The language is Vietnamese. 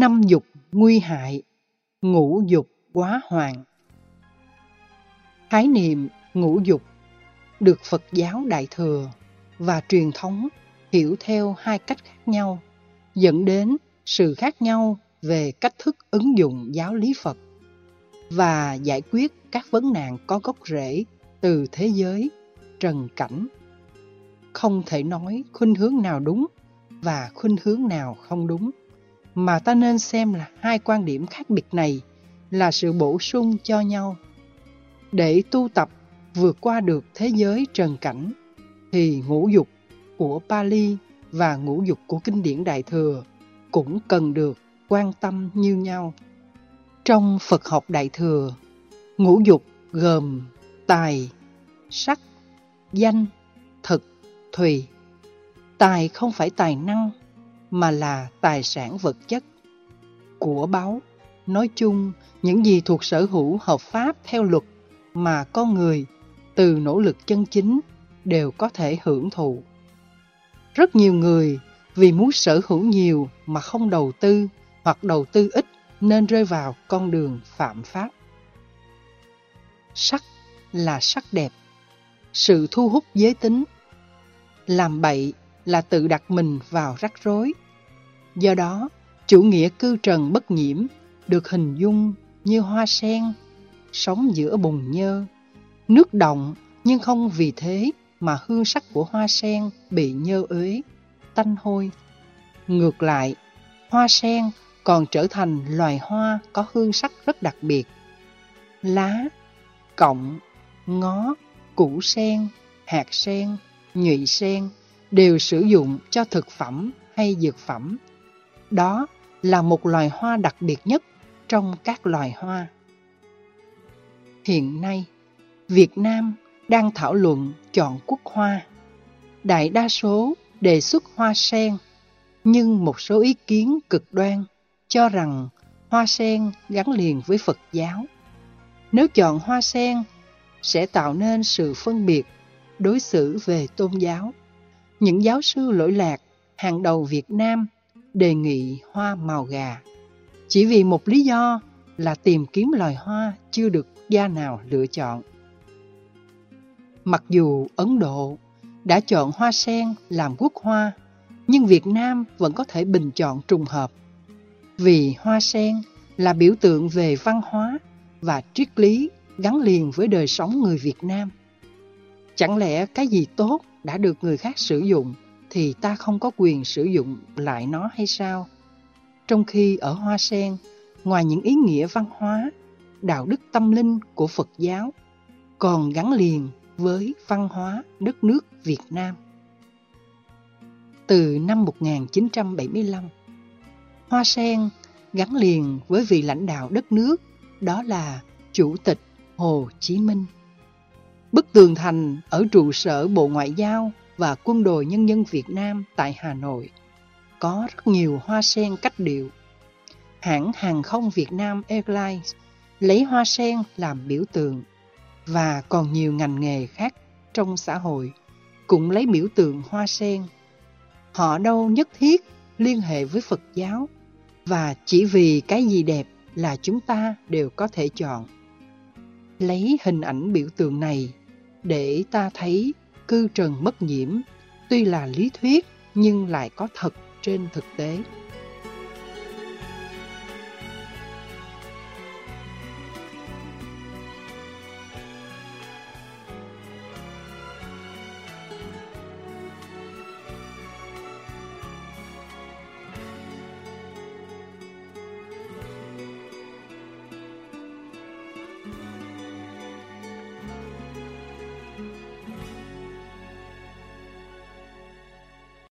năm dục nguy hại, ngũ dục quá hoàng. Khái niệm ngũ dục được Phật giáo Đại Thừa và truyền thống hiểu theo hai cách khác nhau, dẫn đến sự khác nhau về cách thức ứng dụng giáo lý Phật và giải quyết các vấn nạn có gốc rễ từ thế giới, trần cảnh. Không thể nói khuynh hướng nào đúng và khuynh hướng nào không đúng, mà ta nên xem là hai quan điểm khác biệt này là sự bổ sung cho nhau. Để tu tập vượt qua được thế giới trần cảnh, thì ngũ dục của Pali và ngũ dục của kinh điển Đại Thừa cũng cần được quan tâm như nhau. Trong Phật học Đại Thừa, ngũ dục gồm tài, sắc, danh, thực, thùy. Tài không phải tài năng, mà là tài sản vật chất. Của báu, nói chung, những gì thuộc sở hữu hợp pháp theo luật mà con người từ nỗ lực chân chính đều có thể hưởng thụ. Rất nhiều người vì muốn sở hữu nhiều mà không đầu tư hoặc đầu tư ít nên rơi vào con đường phạm pháp. Sắc là sắc đẹp, sự thu hút giới tính. Làm bậy là tự đặt mình vào rắc rối. Do đó, chủ nghĩa cư trần bất nhiễm được hình dung như hoa sen, sống giữa bùn nhơ, nước động nhưng không vì thế mà hương sắc của hoa sen bị nhơ ế tanh hôi. Ngược lại, hoa sen còn trở thành loài hoa có hương sắc rất đặc biệt. Lá, cọng, ngó, củ sen, hạt sen, nhụy sen đều sử dụng cho thực phẩm hay dược phẩm. Đó là một loài hoa đặc biệt nhất trong các loài hoa. Hiện nay, Việt Nam đang thảo luận chọn quốc hoa. Đại đa số đề xuất hoa sen, nhưng một số ý kiến cực đoan cho rằng hoa sen gắn liền với Phật giáo. Nếu chọn hoa sen, sẽ tạo nên sự phân biệt, đối xử về tôn giáo. Những giáo sư lỗi lạc hàng đầu Việt Nam đề nghị hoa màu gà. Chỉ vì một lý do là tìm kiếm loài hoa chưa được gia nào lựa chọn. Mặc dù Ấn Độ đã chọn hoa sen làm quốc hoa, nhưng Việt Nam vẫn có thể bình chọn trùng hợp. Vì hoa sen là biểu tượng về văn hóa và triết lý gắn liền với đời sống người Việt Nam. Chẳng lẽ cái gì tốt đã được người khác sử dụng thì ta không có quyền sử dụng lại nó hay sao? Trong khi ở hoa sen, ngoài những ý nghĩa văn hóa, đạo đức tâm linh của Phật giáo, còn gắn liền với văn hóa đất nước Việt Nam. Từ năm 1975, Hoa Sen gắn liền với vị lãnh đạo đất nước, đó là Chủ tịch Hồ Chí Minh. Bức tường thành ở trụ sở Bộ Ngoại giao và Quân đội Nhân dân Việt Nam tại Hà Nội có rất nhiều hoa sen cách điệu. Hãng hàng không Việt Nam Airlines lấy hoa sen làm biểu tượng và còn nhiều ngành nghề khác trong xã hội cũng lấy biểu tượng hoa sen. Họ đâu nhất thiết liên hệ với Phật giáo và chỉ vì cái gì đẹp là chúng ta đều có thể chọn. Lấy hình ảnh biểu tượng này để ta thấy cư trần mất nhiễm tuy là lý thuyết, nhưng lại có thật trên thực tế.